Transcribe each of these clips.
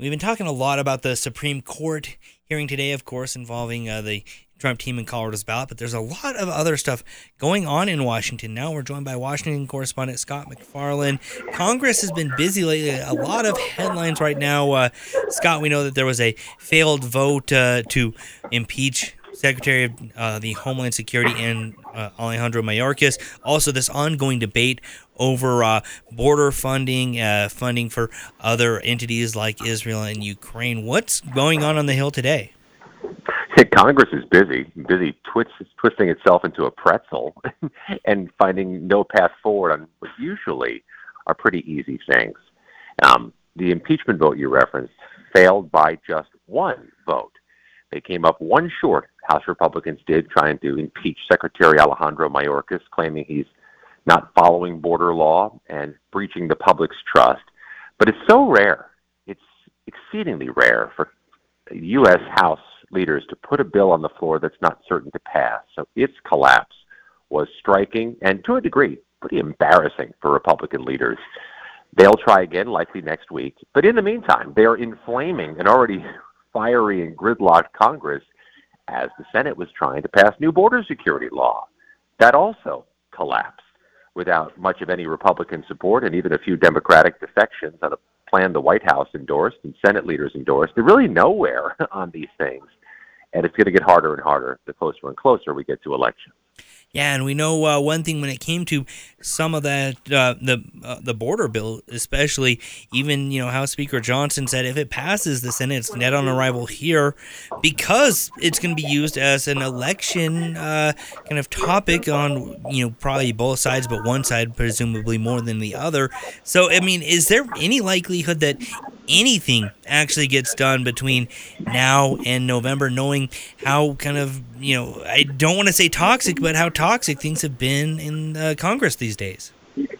We've been talking a lot about the Supreme Court hearing today, of course, involving uh, the Trump team in Colorado's ballot, but there's a lot of other stuff going on in Washington now. We're joined by Washington correspondent Scott MacFarlane. Congress has been busy lately. A lot of headlines right now. Uh, Scott, we know that there was a failed vote uh, to impeach Secretary of uh, the Homeland Security and uh, Alejandro Mayorkas. Also, this ongoing debate over uh, border funding, uh, funding for other entities like Israel and Ukraine. What's going on on the Hill today? Hey, Congress is busy, busy twist, twisting itself into a pretzel and finding no path forward on what usually are pretty easy things. Um, the impeachment vote you referenced failed by just one vote. They came up one short. House Republicans did trying to impeach Secretary Alejandro Mayorkas, claiming he's not following border law and breaching the public's trust. But it's so rare. It's exceedingly rare for U.S. House leaders to put a bill on the floor that's not certain to pass. So its collapse was striking and, to a degree, pretty embarrassing for Republican leaders. They'll try again, likely next week. But in the meantime, they are inflaming an already fiery and gridlocked Congress as the Senate was trying to pass new border security law. That also collapsed without much of any Republican support and even a few Democratic defections on a plan the White House endorsed and Senate leaders endorsed. They're really nowhere on these things. And it's going to get harder and harder the closer and closer we get to election. Yeah, and we know uh, one thing when it came to some of that uh, the uh, the border bill, especially even you know House Speaker Johnson said if it passes the Senate, it's net on arrival here because it's going to be used as an election uh, kind of topic on you know probably both sides, but one side presumably more than the other. So I mean, is there any likelihood that anything actually gets done between now and November, knowing how kind of, you know, I don't want to say toxic, but how toxic things have been in uh, Congress these days?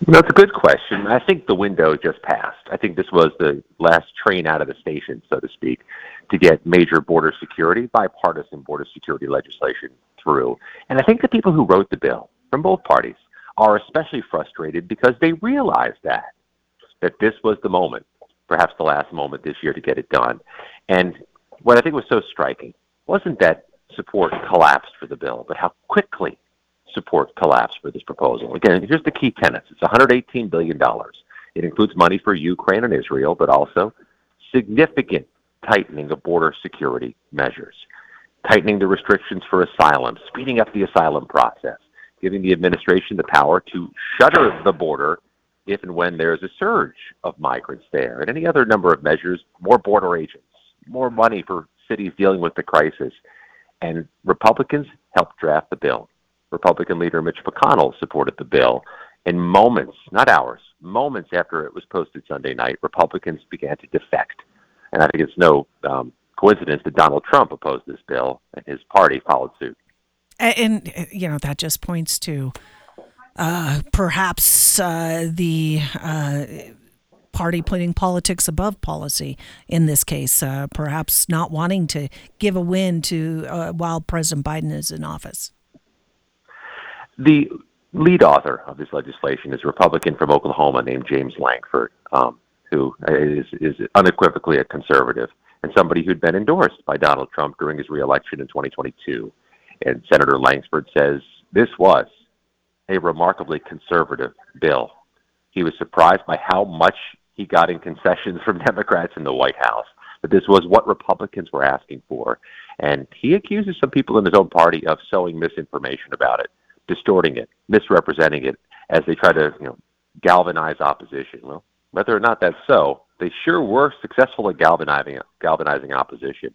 That's a good question. I think the window just passed. I think this was the last train out of the station, so to speak, to get major border security, bipartisan border security legislation through. And I think the people who wrote the bill from both parties are especially frustrated because they realized that that this was the moment perhaps the last moment this year to get it done. And what I think was so striking wasn't that support collapsed for the bill, but how quickly support collapsed for this proposal. Again, here's the key tenets. It's $118 billion. It includes money for Ukraine and Israel, but also significant tightening of border security measures, tightening the restrictions for asylum, speeding up the asylum process, giving the administration the power to shutter the border if and when there's a surge of migrants there, and any other number of measures, more border agents, more money for cities dealing with the crisis. And Republicans helped draft the bill. Republican leader Mitch McConnell supported the bill. In moments, not hours, moments after it was posted Sunday night, Republicans began to defect. And I think it's no um, coincidence that Donald Trump opposed this bill and his party followed suit. And, and you know, that just points to uh, perhaps uh, the uh, party putting politics above policy in this case, uh, perhaps not wanting to give a win to uh, while President Biden is in office. The lead author of this legislation is a Republican from Oklahoma named James Lankford, um, who is, is unequivocally a conservative and somebody who'd been endorsed by Donald Trump during his reelection in 2022. And Senator Lankford says this was a remarkably conservative bill. He was surprised by how much he got in concessions from Democrats in the White House. But this was what Republicans were asking for. And he accuses some people in his own party of sowing misinformation about it, distorting it, misrepresenting it as they try to, you know, galvanize opposition. Well, whether or not that's so, they sure were successful at galvanizing galvanizing opposition.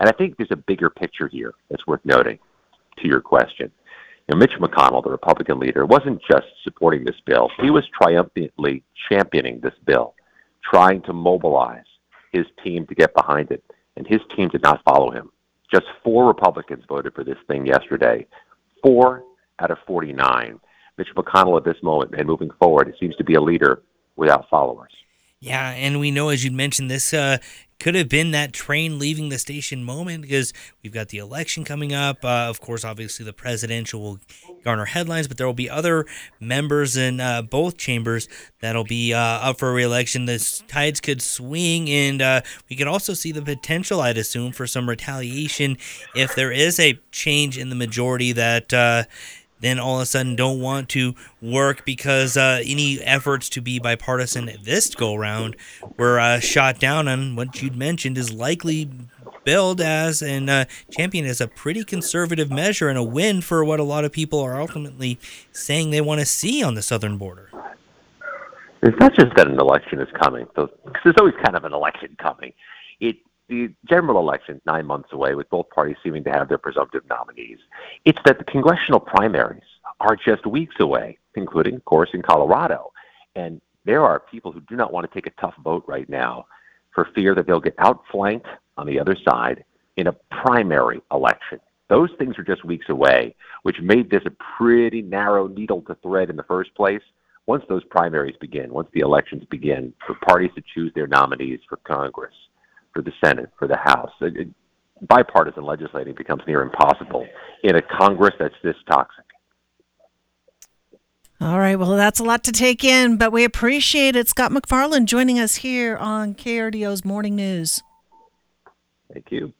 And I think there's a bigger picture here that's worth noting to your question. You know, Mitch McConnell, the Republican leader, wasn't just supporting this bill, he was triumphantly championing this bill, trying to mobilize his team to get behind it. And his team did not follow him. Just four Republicans voted for this thing yesterday. Four out of 49. Mitch McConnell at this moment and moving forward, it seems to be a leader without followers. Yeah, and we know, as you mentioned, this uh, could have been that train leaving the station moment because we've got the election coming up. Uh, of course, obviously, the presidential will garner headlines, but there will be other members in uh, both chambers that'll be uh, up for reelection. The tides could swing, and uh, we could also see the potential, I'd assume, for some retaliation if there is a change in the majority that uh, then all of a sudden don't want to work because uh, any efforts to be bipartisan this go round were uh, shot down on what you'd mentioned is likely billed as and uh, championed as a pretty conservative measure and a win for what a lot of people are ultimately saying they want to see on the southern border. It's not just that an election is coming, because there's always kind of an election coming. It the general election nine months away, with both parties seeming to have their presumptive nominees. It's that the congressional primaries are just weeks away, including, of course, in Colorado. And there are people who do not want to take a tough vote right now for fear that they'll get outflanked on the other side in a primary election. Those things are just weeks away, which made this a pretty narrow needle to thread in the first place. Once those primaries begin, once the elections begin, for parties to choose their nominees for Congress, for the Senate, for the House. It, it, bipartisan legislating becomes near impossible in a Congress that's this toxic. All right. Well, that's a lot to take in, but we appreciate it. Scott MacFarlane joining us here on KRDO's Morning News. Thank you.